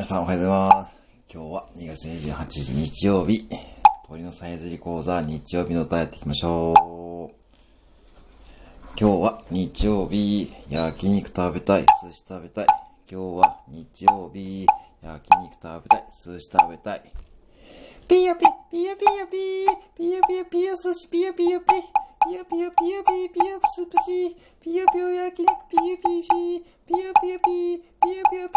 皆さんおはようございます。今日は2月28日日曜日、鳥のさえずり講座日曜日の歌やっていきましょう。今日は日曜日、焼肉食べたい、寿司食べたい。今日は日曜日、焼肉食べたい、寿司食べたい。ピヨピ、ピヨピヨピピヨピヨピヨ寿司ピヨピヨピピヨピヨピヨピピヨプスプシピヨピヨ焼肉ピヨピピピヨピヨピピヨピヨピヨ寿司ピヨ